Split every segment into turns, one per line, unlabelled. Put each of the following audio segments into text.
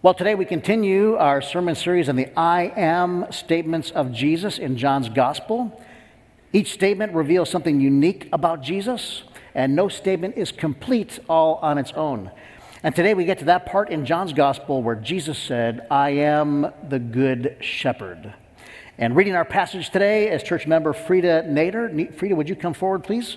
Well, today we continue our sermon series on the I am statements of Jesus in John's Gospel. Each statement reveals something unique about Jesus, and no statement is complete all on its own. And today we get to that part in John's Gospel where Jesus said, I am the good shepherd. And reading our passage today is church member Frida Nader. Frida, would you come forward, please?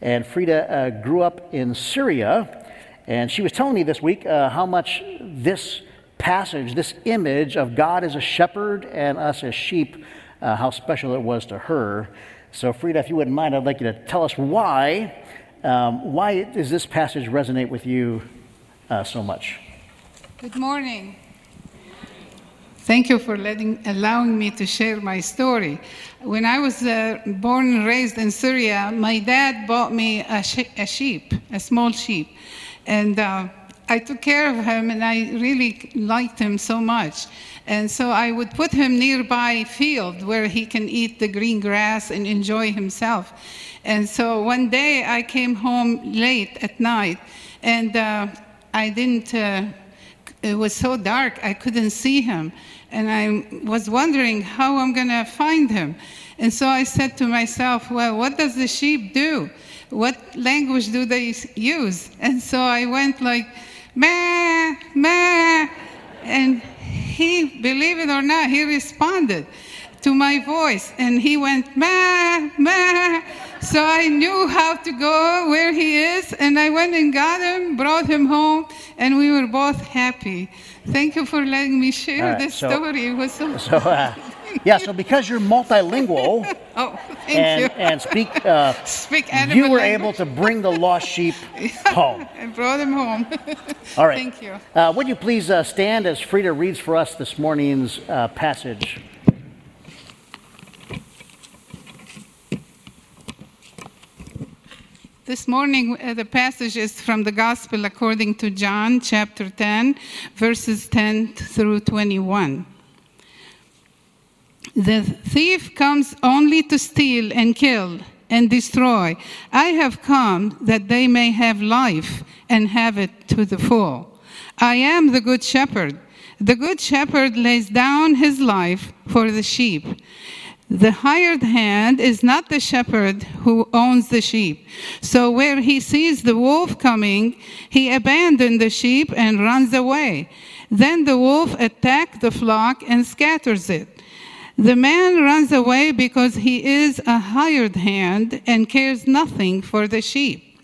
And Frida uh, grew up in Syria and she was telling me this week uh, how much this passage, this image of God as a shepherd and us as sheep, uh, how special it was to her. So, Frida, if you wouldn't mind, I'd like you to tell us why. Um, why does this passage resonate with you uh, so much?
Good morning. Thank you for letting, allowing me to share my story. When I was uh, born and raised in Syria, my dad bought me a, a sheep, a small sheep. And uh, I took care of him, and I really liked him so much. And so I would put him nearby field where he can eat the green grass and enjoy himself. And so one day I came home late at night, and uh, I didn't. Uh, it was so dark I couldn't see him, and I was wondering how I'm going to find him. And so I said to myself, "Well, what does the sheep do?" What language do they use? And so I went like, meh, meh. And he, believe it or not, he responded to my voice and he went, meh, meh. So I knew how to go where he is and I went and got him, brought him home, and we were both happy. Thank you for letting me share right, this so, story. It was so.
so uh, yeah, so because you're multilingual
oh, thank
and, you. and, speak, uh,
speak
you were
language.
able to bring the lost sheep home.
and brought them home.
All right.
Thank you.
Uh, would you please uh, stand as Frida reads for us this morning's uh, passage?
This morning, uh, the passage is from the Gospel according to John, chapter 10, verses 10 through 21. The thief comes only to steal and kill and destroy. I have come that they may have life and have it to the full. I am the good shepherd. The good shepherd lays down his life for the sheep. The hired hand is not the shepherd who owns the sheep. So where he sees the wolf coming, he abandons the sheep and runs away. Then the wolf attacks the flock and scatters it. The man runs away because he is a hired hand and cares nothing for the sheep.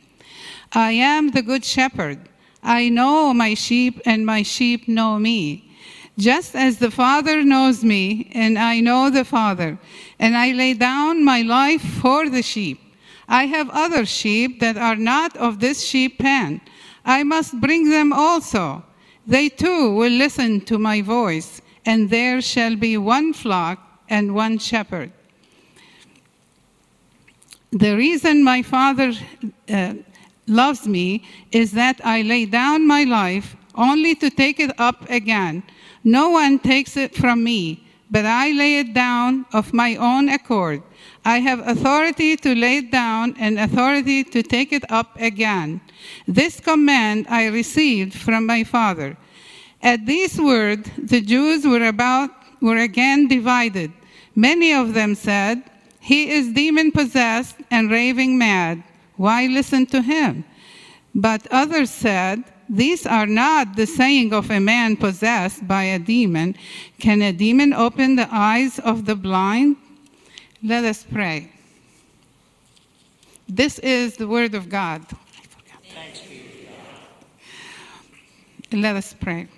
I am the good shepherd. I know my sheep, and my sheep know me. Just as the Father knows me, and I know the Father, and I lay down my life for the sheep. I have other sheep that are not of this sheep pen. I must bring them also. They too will listen to my voice and there shall be one flock and one shepherd. The reason my Father uh, loves me is that I lay down my life only to take it up again. No one takes it from me, but I lay it down of my own accord. I have authority to lay it down and authority to take it up again. This command I received from my Father. At these words, the Jews were about were again divided. Many of them said, He is demon possessed and raving mad. Why listen to him? But others said, These are not the saying of a man possessed by a demon. Can a demon open the eyes of the blind? Let us pray. This is the word of God. Let us pray.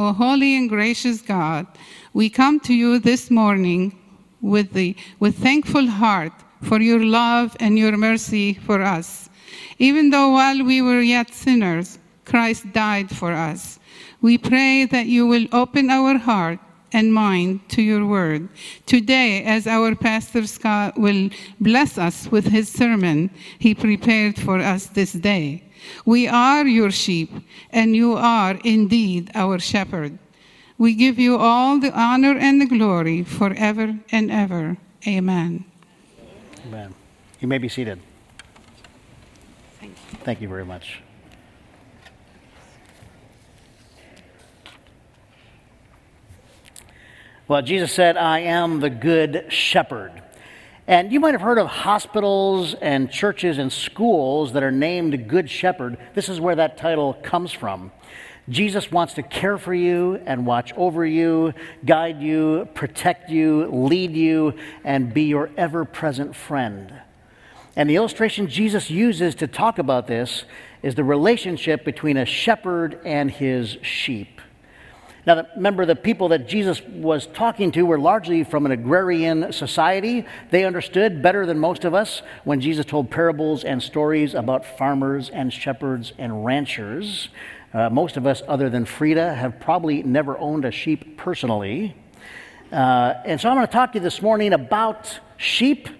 O holy and gracious God, we come to you this morning with, the, with thankful heart for your love and your mercy for us. Even though while we were yet sinners, Christ died for us. We pray that you will open our heart and mind to your word. Today, as our pastor Scott will bless us with his sermon he prepared for us this day. We are your sheep, and you are indeed our shepherd. We give you all the honor and the glory forever and ever. Amen.
Amen. You may be seated.
Thank you.
Thank you very much. Well, Jesus said, I am the good shepherd. And you might have heard of hospitals and churches and schools that are named Good Shepherd. This is where that title comes from. Jesus wants to care for you and watch over you, guide you, protect you, lead you, and be your ever present friend. And the illustration Jesus uses to talk about this is the relationship between a shepherd and his sheep. Now, remember, the people that Jesus was talking to were largely from an agrarian society. They understood better than most of us when Jesus told parables and stories about farmers and shepherds and ranchers. Uh, most of us, other than Frida, have probably never owned a sheep personally. Uh, and so I'm going to talk to you this morning about sheep,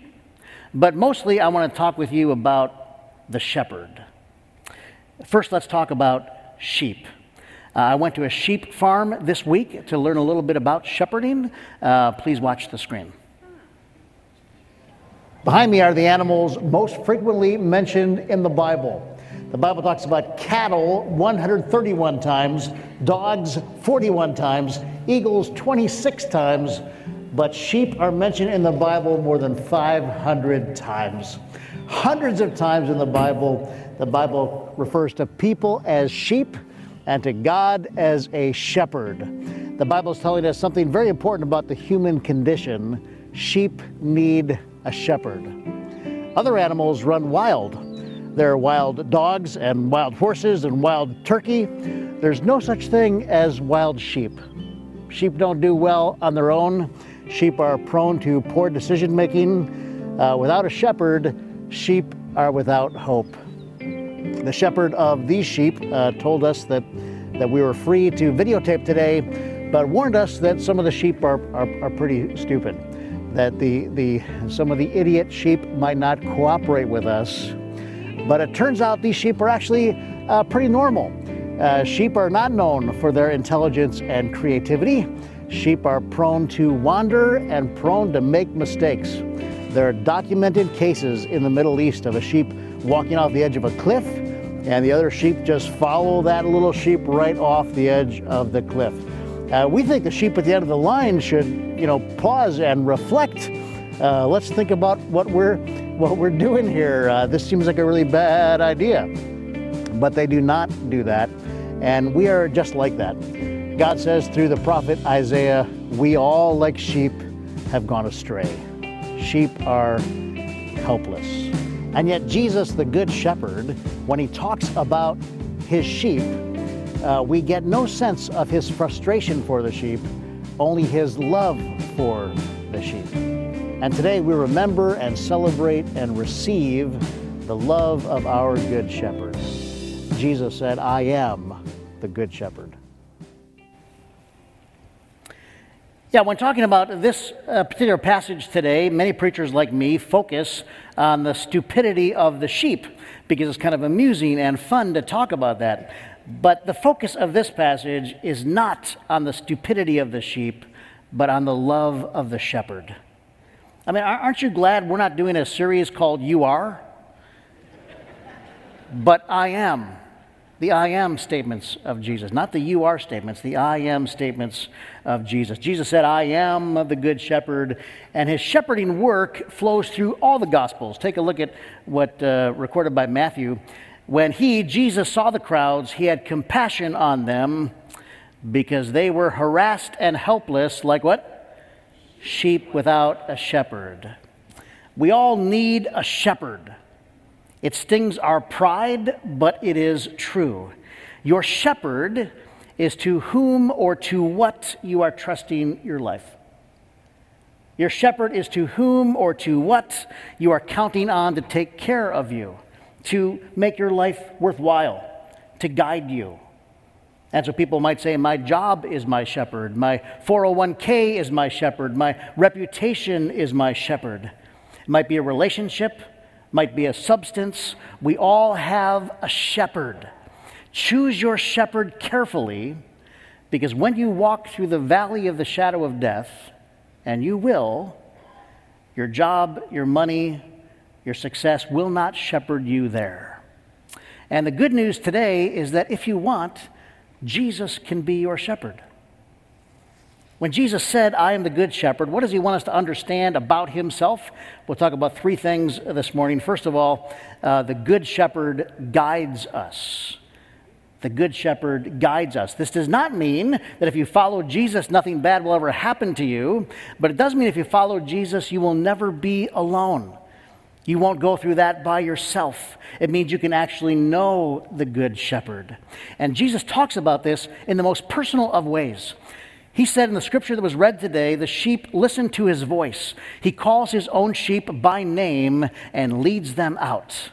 but mostly I want to talk with you about the shepherd. First, let's talk about sheep. Uh, I went to a sheep farm this week to learn a little bit about shepherding. Uh, please watch the screen. Behind me are the animals most frequently mentioned in the Bible. The Bible talks about cattle 131 times, dogs 41 times, eagles 26 times, but sheep are mentioned in the Bible more than 500 times. Hundreds of times in the Bible, the Bible refers to people as sheep and to God as a shepherd. The Bible is telling us something very important about the human condition. Sheep need a shepherd. Other animals run wild. There are wild dogs and wild horses and wild turkey. There's no such thing as wild sheep. Sheep don't do well on their own. Sheep are prone to poor decision making. Uh, without a shepherd, sheep are without hope. The shepherd of these sheep uh, told us that, that we were free to videotape today, but warned us that some of the sheep are, are, are pretty stupid. That the, the, some of the idiot sheep might not cooperate with us. But it turns out these sheep are actually uh, pretty normal. Uh, sheep are not known for their intelligence and creativity. Sheep are prone to wander and prone to make mistakes. There are documented cases in the Middle East of a sheep walking off the edge of a cliff and the other sheep just follow that little sheep right off the edge of the cliff. Uh, we think the sheep at the end of the line should, you know, pause and reflect. Uh, let's think about what we're what we're doing here. Uh, this seems like a really bad idea, but they do not do that, and we are just like that. God says through the prophet Isaiah, "We all, like sheep, have gone astray. Sheep are helpless." And yet, Jesus, the Good Shepherd, when he talks about his sheep, uh, we get no sense of his frustration for the sheep, only his love for the sheep. And today we remember and celebrate and receive the love of our Good Shepherd. Jesus said, I am the Good Shepherd. Yeah, when talking about this uh, particular passage today, many preachers like me focus on the stupidity of the sheep because it's kind of amusing and fun to talk about that. But the focus of this passage is not on the stupidity of the sheep, but on the love of the shepherd. I mean, aren't you glad we're not doing a series called You Are? But I am the I am statements of Jesus, not the you are statements, the I am statements of Jesus. Jesus said, I am the good shepherd, and his shepherding work flows through all the gospels. Take a look at what uh, recorded by Matthew. When he, Jesus, saw the crowds, he had compassion on them because they were harassed and helpless, like what? Sheep without a shepherd. We all need a shepherd. It stings our pride, but it is true. Your shepherd is to whom or to what you are trusting your life. Your shepherd is to whom or to what you are counting on to take care of you, to make your life worthwhile, to guide you. And so people might say, My job is my shepherd, my 401k is my shepherd, my reputation is my shepherd. It might be a relationship, might be a substance. We all have a shepherd. Choose your shepherd carefully because when you walk through the valley of the shadow of death, and you will, your job, your money, your success will not shepherd you there. And the good news today is that if you want, Jesus can be your shepherd. When Jesus said, I am the good shepherd, what does he want us to understand about himself? We'll talk about three things this morning. First of all, uh, the good shepherd guides us. The good shepherd guides us. This does not mean that if you follow Jesus, nothing bad will ever happen to you, but it does mean if you follow Jesus, you will never be alone. You won't go through that by yourself. It means you can actually know the good shepherd. And Jesus talks about this in the most personal of ways. He said in the scripture that was read today, the sheep listen to his voice. He calls his own sheep by name and leads them out.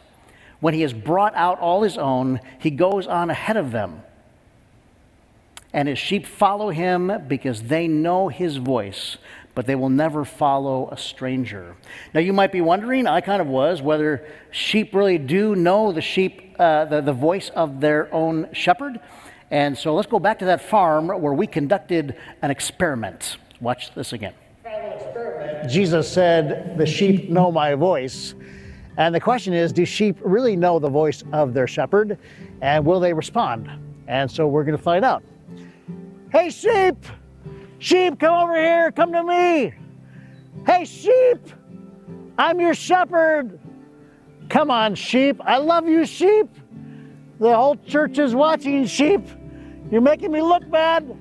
When he has brought out all his own, he goes on ahead of them. And his sheep follow him because they know his voice, but they will never follow a stranger. Now, you might be wondering, I kind of was, whether sheep really do know the sheep, uh, the, the voice of their own shepherd. And so let's go back to that farm where we conducted an experiment. Watch this again. Jesus said, The sheep know my voice. And the question is do sheep really know the voice of their shepherd? And will they respond? And so we're going to find out. Hey, sheep! Sheep, come over here. Come to me. Hey, sheep! I'm your shepherd. Come on, sheep. I love you, sheep. The whole church is watching, sheep. You're making me look bad.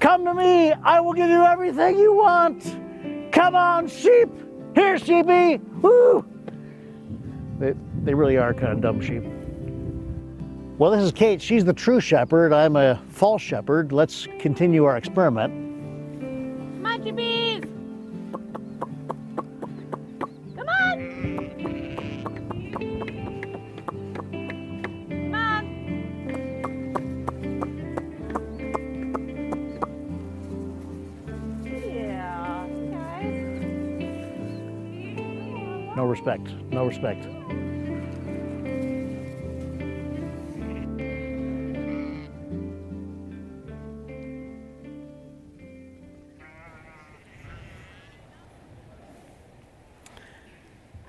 Come to me. I will give you everything you want. Come on, sheep. Here, sheepy. Woo! They, they really are kind of dumb sheep. Well, this is Kate. She's the true shepherd. I'm a false shepherd. Let's continue our experiment.
Monkey bees!
Respect. No respect.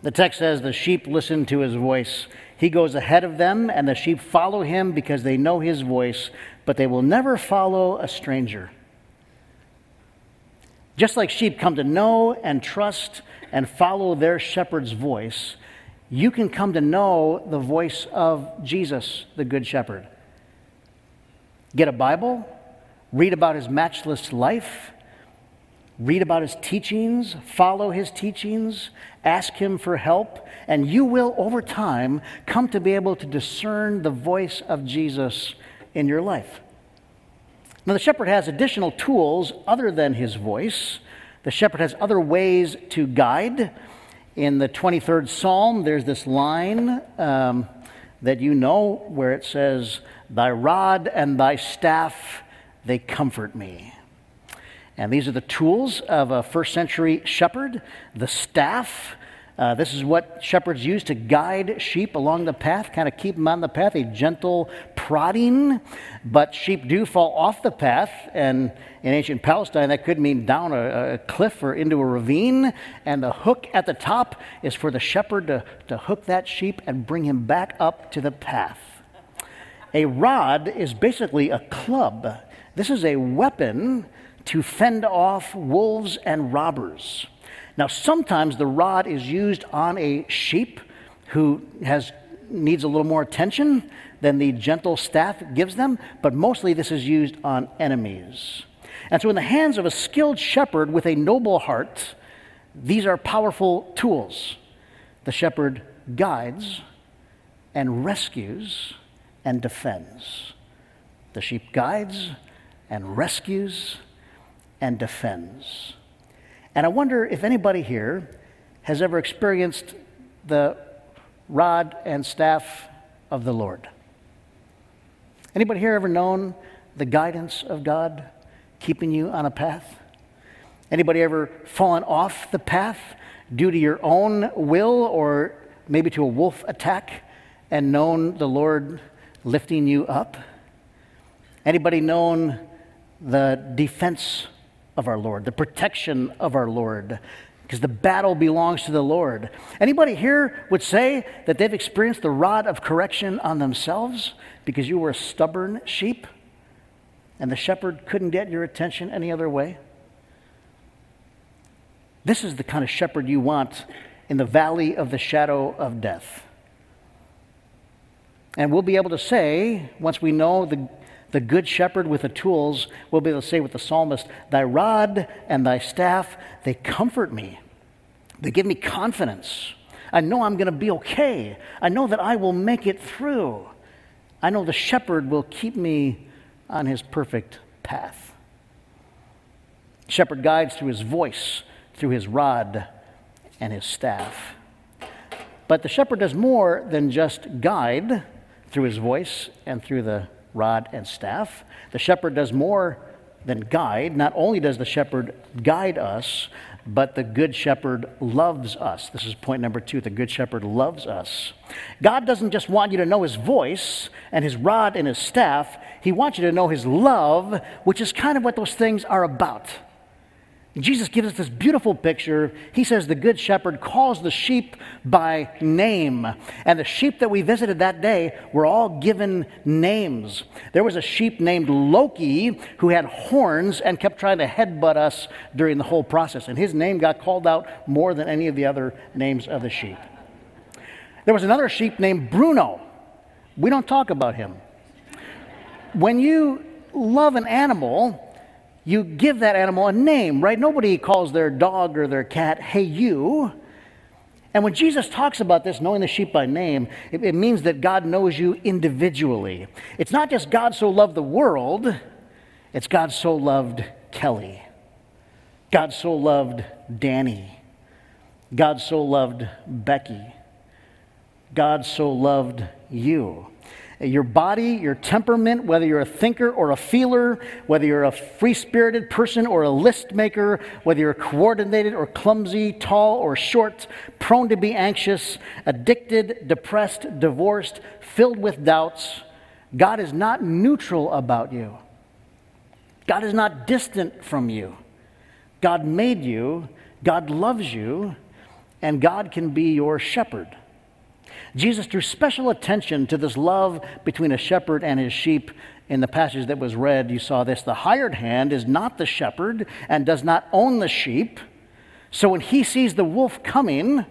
The text says, The sheep listen to his voice. He goes ahead of them, and the sheep follow him because they know his voice, but they will never follow a stranger. Just like sheep come to know and trust and follow their shepherd's voice, you can come to know the voice of Jesus, the Good Shepherd. Get a Bible, read about his matchless life, read about his teachings, follow his teachings, ask him for help, and you will, over time, come to be able to discern the voice of Jesus in your life. Now, the shepherd has additional tools other than his voice. The shepherd has other ways to guide. In the 23rd Psalm, there's this line um, that you know where it says, Thy rod and thy staff, they comfort me. And these are the tools of a first century shepherd the staff. Uh, this is what shepherds use to guide sheep along the path, kind of keep them on the path, a gentle prodding. But sheep do fall off the path, and in ancient Palestine, that could mean down a, a cliff or into a ravine. And the hook at the top is for the shepherd to, to hook that sheep and bring him back up to the path. A rod is basically a club. This is a weapon to fend off wolves and robbers. Now, sometimes the rod is used on a sheep who has, needs a little more attention than the gentle staff gives them, but mostly this is used on enemies. And so, in the hands of a skilled shepherd with a noble heart, these are powerful tools. The shepherd guides and rescues and defends. The sheep guides and rescues and defends. And I wonder if anybody here has ever experienced the rod and staff of the Lord. Anybody here ever known the guidance of God keeping you on a path? Anybody ever fallen off the path due to your own will or maybe to a wolf attack and known the Lord lifting you up? Anybody known the defense of our Lord, the protection of our Lord, because the battle belongs to the Lord. Anybody here would say that they've experienced the rod of correction on themselves because you were a stubborn sheep and the shepherd couldn't get your attention any other way? This is the kind of shepherd you want in the valley of the shadow of death. And we'll be able to say, once we know the, the good shepherd with the tools, we'll be able to say with the psalmist, Thy rod and thy staff, they comfort me. They give me confidence. I know I'm going to be okay. I know that I will make it through. I know the shepherd will keep me on his perfect path. Shepherd guides through his voice, through his rod and his staff. But the shepherd does more than just guide through his voice and through the rod and staff. The shepherd does more than guide. Not only does the shepherd guide us, but the good shepherd loves us. This is point number two. The good shepherd loves us. God doesn't just want you to know his voice and his rod and his staff, he wants you to know his love, which is kind of what those things are about. Jesus gives us this beautiful picture. He says the good shepherd calls the sheep by name. And the sheep that we visited that day were all given names. There was a sheep named Loki who had horns and kept trying to headbutt us during the whole process. And his name got called out more than any of the other names of the sheep. There was another sheep named Bruno. We don't talk about him. When you love an animal, you give that animal a name, right? Nobody calls their dog or their cat, hey, you. And when Jesus talks about this, knowing the sheep by name, it, it, means that God knows you individually. It's not just God so loved the world, it's God so loved Kelly. God so loved Danny. God so loved Becky. God so loved you your body, your temperament, whether you're a thinker or a feeler, whether you're a free spirited person or a list maker, whether you're coordinated or clumsy, tall or short, prone to be anxious, addicted, depressed, divorced, filled with doubts, God is not neutral about you. God is not distant from you. God made you, God loves you, and God can be your shepherd. Jesus drew special attention to this love between a shepherd and his sheep in the passage that was read. You saw this. The hired hand is not the shepherd and does not own the sheep. So when he sees the wolf coming,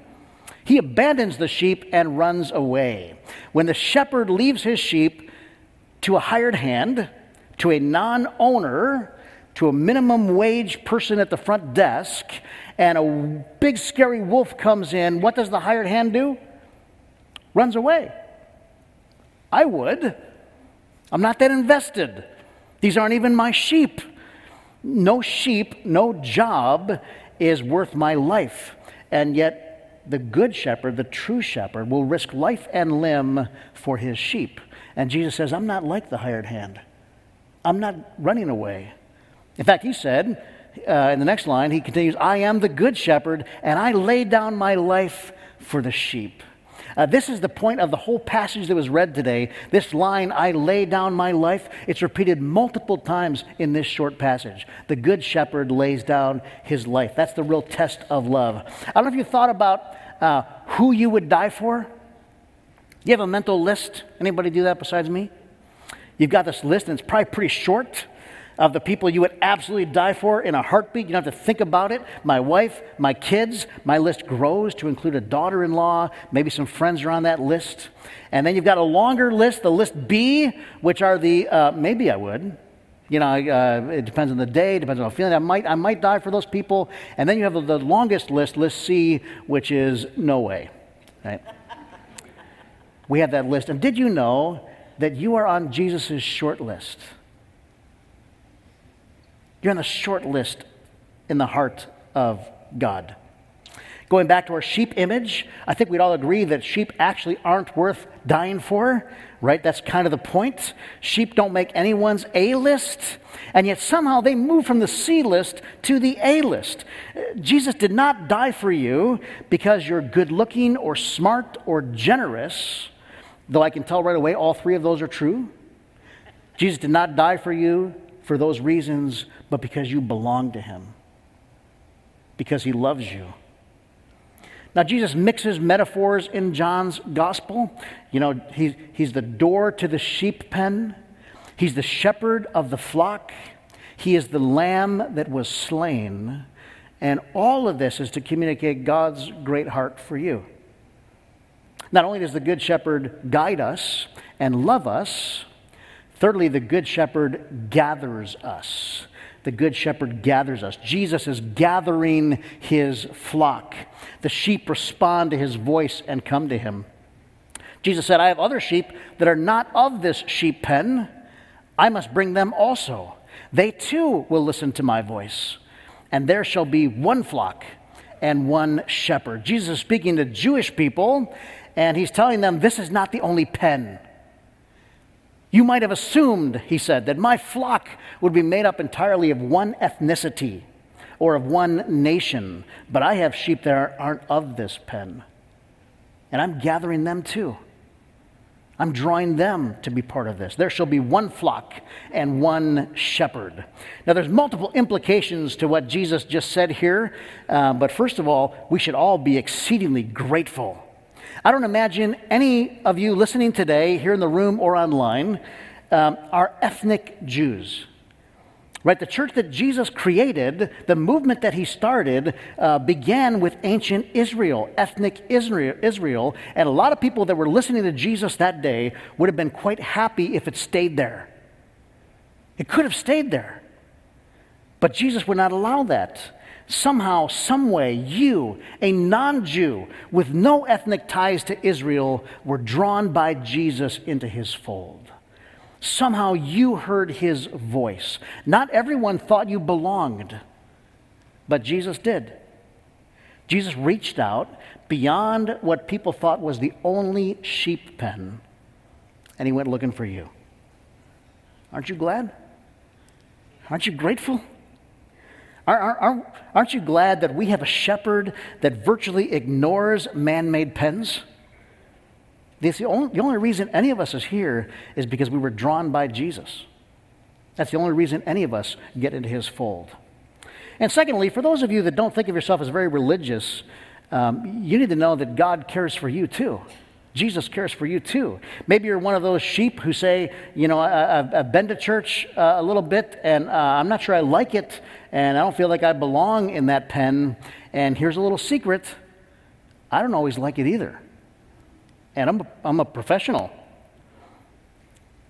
he abandons the sheep and runs away. When the shepherd leaves his sheep to a hired hand, to a non owner, to a minimum wage person at the front desk, and a big scary wolf comes in, what does the hired hand do? Runs away. I would. I'm not that invested. These aren't even my sheep. No sheep, no job is worth my life. And yet, the good shepherd, the true shepherd, will risk life and limb for his sheep. And Jesus says, I'm not like the hired hand. I'm not running away. In fact, he said uh, in the next line, he continues, I am the good shepherd, and I lay down my life for the sheep. Uh, this is the point of the whole passage that was read today. This line, I lay down my life, it's repeated multiple times in this short passage. The good shepherd lays down his life. That's the real test of love. I don't know if you thought about uh, who you would die for. You have a mental list? Anybody do that besides me? You've got this list, and it's probably pretty short of the people you would absolutely die for in a heartbeat. You don't have to think about it. My wife, my kids, my list grows to include a daughter in law. Maybe some friends are on that list. And then you've got a longer list, the list B, which are the uh, maybe I would. You know, uh, it depends on the day, depends on the feeling. I might, I might die for those people. And then you have the longest list, list C, which is no way. Right? we have that list. And did you know that you are on Jesus' short list? You're on the short list in the heart of God. Going back to our sheep image, I think we'd all agree that sheep actually aren't worth dying for, right? That's kind of the point. Sheep don't make anyone's A list, and yet somehow they move from the C list to the A list. Jesus did not die for you because you're good looking or smart or generous, though I can tell right away all three of those are true. Jesus did not die for you for those reasons, but because you belong to Him, because He loves you. Now, Jesus mixes metaphors in John's gospel. You know, he's, the door to the sheep pen, he's the shepherd of the flock, he is the lamb that was slain, And all of this is to communicate God's great heart for you. Not only does the Good Shepherd guide us and love us, thirdly, the Good Shepherd gathers us. The Good Shepherd gathers us. Jesus is gathering his flock. The sheep respond to his voice and come to him. Jesus said, I have other sheep that are not of this sheep pen. I must bring them also. They too will listen to my voice, and there shall be one flock and one shepherd. Jesus is speaking to Jewish people, and he's telling them this is not the only pen. You might have assumed, he said, that my flock would be made up entirely of one ethnicity or of one nation, but I have sheep that aren't of this pen, and I'm gathering them too. I'm drawing them to be part of this. There shall be one flock and one shepherd. Now, there's multiple implications to what Jesus just said here, uh, but first of all, we should all be exceedingly grateful. I don't imagine any of you listening today, here in the room or online, um, are ethnic Jews. Right? The church that Jesus created, the movement that he started, uh, began with ancient Israel, ethnic Israel, Israel. And a lot of people that were listening to Jesus that day would have been quite happy if it stayed there. It could have stayed there. But Jesus would not allow that. Somehow, someway, you, a non Jew with no ethnic ties to Israel, were drawn by Jesus into his fold. Somehow you heard his voice. Not everyone thought you belonged, but Jesus did. Jesus reached out beyond what people thought was the only sheep pen, and he went looking for you. Aren't you glad? Aren't you grateful? Aren't you glad that we have a shepherd that virtually ignores man made pens? the, only, the only reason any of us is here is because we were drawn by Jesus. That's the only reason any of us get into his fold. And secondly, for those of you that don't think of yourself as very religious, um, you need to know that God cares for you too. Jesus cares for you too. Maybe you're one of those sheep who say, you know, I, have been to church uh, a little bit and uh, I'm not sure I like it and I don't feel like I belong in that pen. And here's a little secret I don't always like it either and I'm I'm a professional.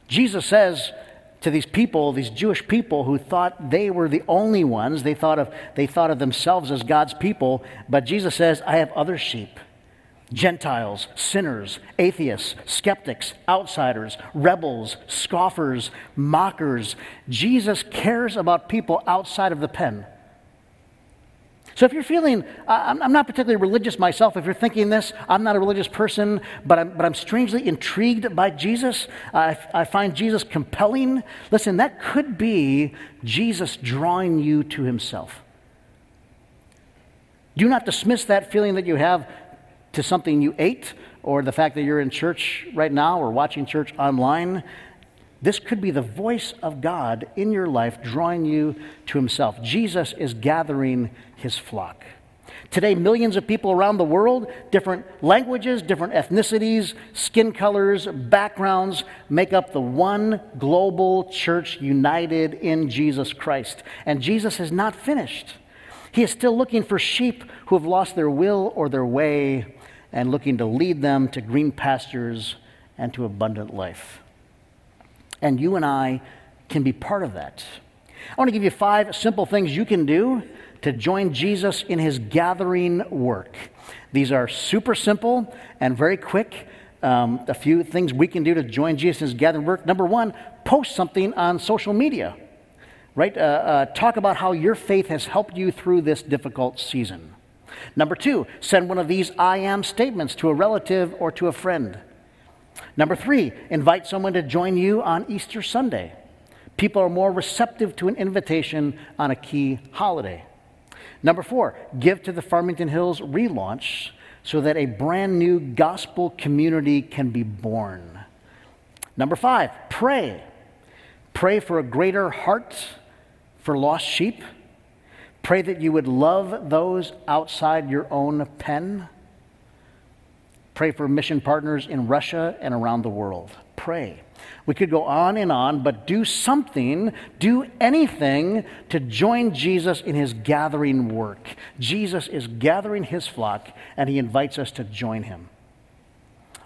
Jesus says to these people, these Jewish people who thought they were the only ones, they thought of, they thought of themselves as God's people, but Jesus says, I have other sheep. Gentiles, sinners, atheists, skeptics, outsiders, rebels, scoffers, mockers. Jesus cares about people outside of the pen. So if you're feeling, I'm not particularly religious myself, if you're thinking this, I'm not a religious person, but I'm, but I'm strangely intrigued by Jesus, I, I find Jesus compelling, listen, that could be Jesus drawing you to himself. Do not dismiss that feeling that you have to something you ate or the fact that you're in church right now or watching church online. This could be the voice of God in your life drawing you to Himself. Jesus is gathering His flock. Today, millions of people around the world, different languages, different ethnicities, skin colors, backgrounds, make up the one global church united in Jesus Christ. And Jesus is not finished. He is still looking for sheep who have lost their will or their way and looking to lead them to green pastures and to abundant life and you and I can be part of that. I want to give you five simple things you can do to join Jesus in his gathering work. These are super simple and very quick. Um, a few things we can do to join Jesus in his gathering work. Number one, post something on social media, right? Uh, uh, talk about how your faith has helped you through this difficult season. Number two, send one of these I am statements to a relative or to a friend. Number three, invite someone to join you on Easter Sunday. People are more receptive to an invitation on a key holiday. Number four, give to the Farmington Hills relaunch so that a brand new gospel community can be born. Number five, pray. Pray for a greater heart for lost sheep. Pray that you would love those outside your own pen. Pray for mission partners in Russia and around the world. Pray. We could go on and on, but do something, do anything to join Jesus in his gathering work. Jesus is gathering his flock, and he invites us to join him.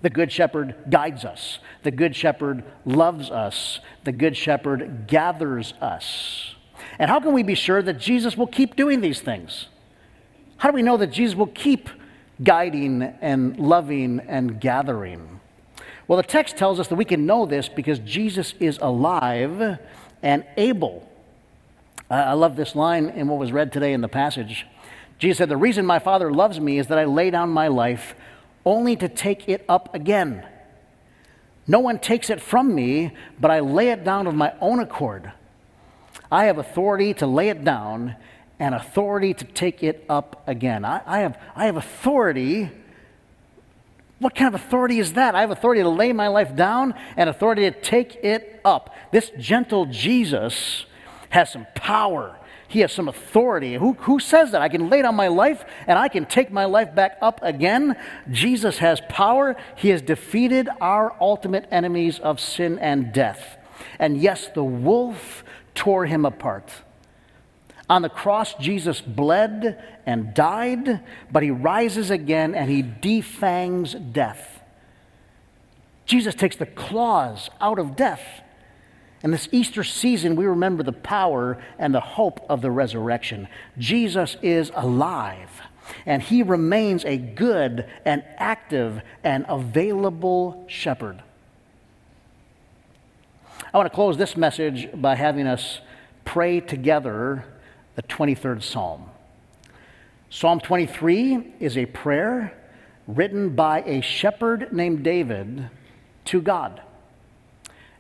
The Good Shepherd guides us, the Good Shepherd loves us, the Good Shepherd gathers us. And how can we be sure that Jesus will keep doing these things? How do we know that Jesus will keep guiding and loving and gathering? Well, the text tells us that we can know this because Jesus is alive and able. I love this line in what was read today in the passage. Jesus said, The reason my Father loves me is that I lay down my life only to take it up again. No one takes it from me, but I lay it down of my own accord. I have authority to lay it down and authority to take it up again. I, I, have, I have authority what kind of authority is that? I have authority to lay my life down and authority to take it up. This gentle Jesus has some power. He has some authority. Who, who says that? I can lay down my life and I can take my life back up again. Jesus has power. He has defeated our ultimate enemies of sin and death. And yes, the wolf tore him apart. On the cross, Jesus bled and died, but he rises again and he defangs death. Jesus takes the claws out of death. And this Easter season, we remember the power and the hope of the resurrection. Jesus is alive, and he remains a good and active and available shepherd. I want to close this message by having us pray together the 23rd Psalm. Psalm 23 is a prayer written by a shepherd named David to God.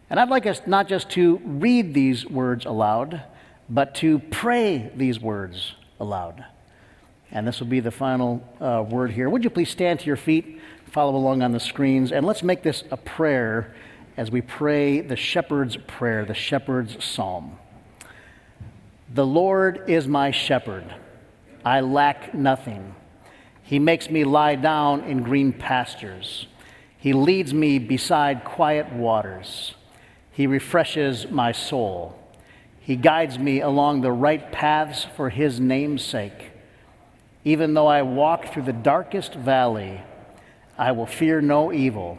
And I'd like us not just to read these words aloud, but to pray these words aloud. And this will be the final uh, word here. Would you please stand to your feet, follow along on the screens, and let's make this a prayer as we pray the shepherd's prayer, the shepherd's psalm. The Lord is my shepherd. I lack nothing. He makes me lie down in green pastures. He leads me beside quiet waters. He refreshes my soul. He guides me along the right paths for his name's sake. Even though I walk through the darkest valley, I will fear no evil,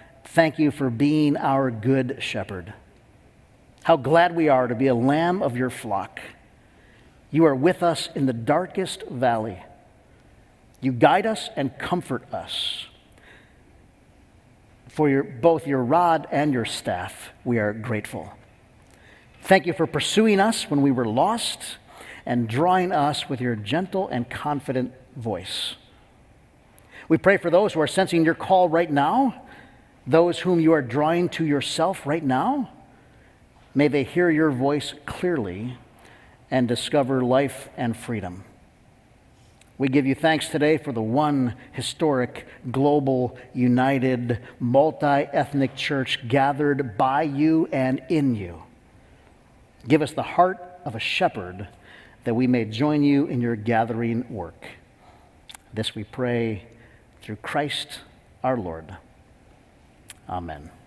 thank you for being our good shepherd. How glad we are to be a lamb of your flock. You are with us in the darkest valley. You guide us and comfort us. For your, both your rod and your staff, we are grateful. Thank you for pursuing us when we were lost and drawing us with your gentle and confident voice. We pray for those who are sensing your call right now, those whom you are drawing to yourself right now. May they hear your voice clearly and discover life and freedom. We give you thanks today for the one historic, global, united, multi ethnic church gathered by you and in you. Give us the heart of a shepherd that we may join you in your gathering work. This we pray through Christ our Lord. Amen.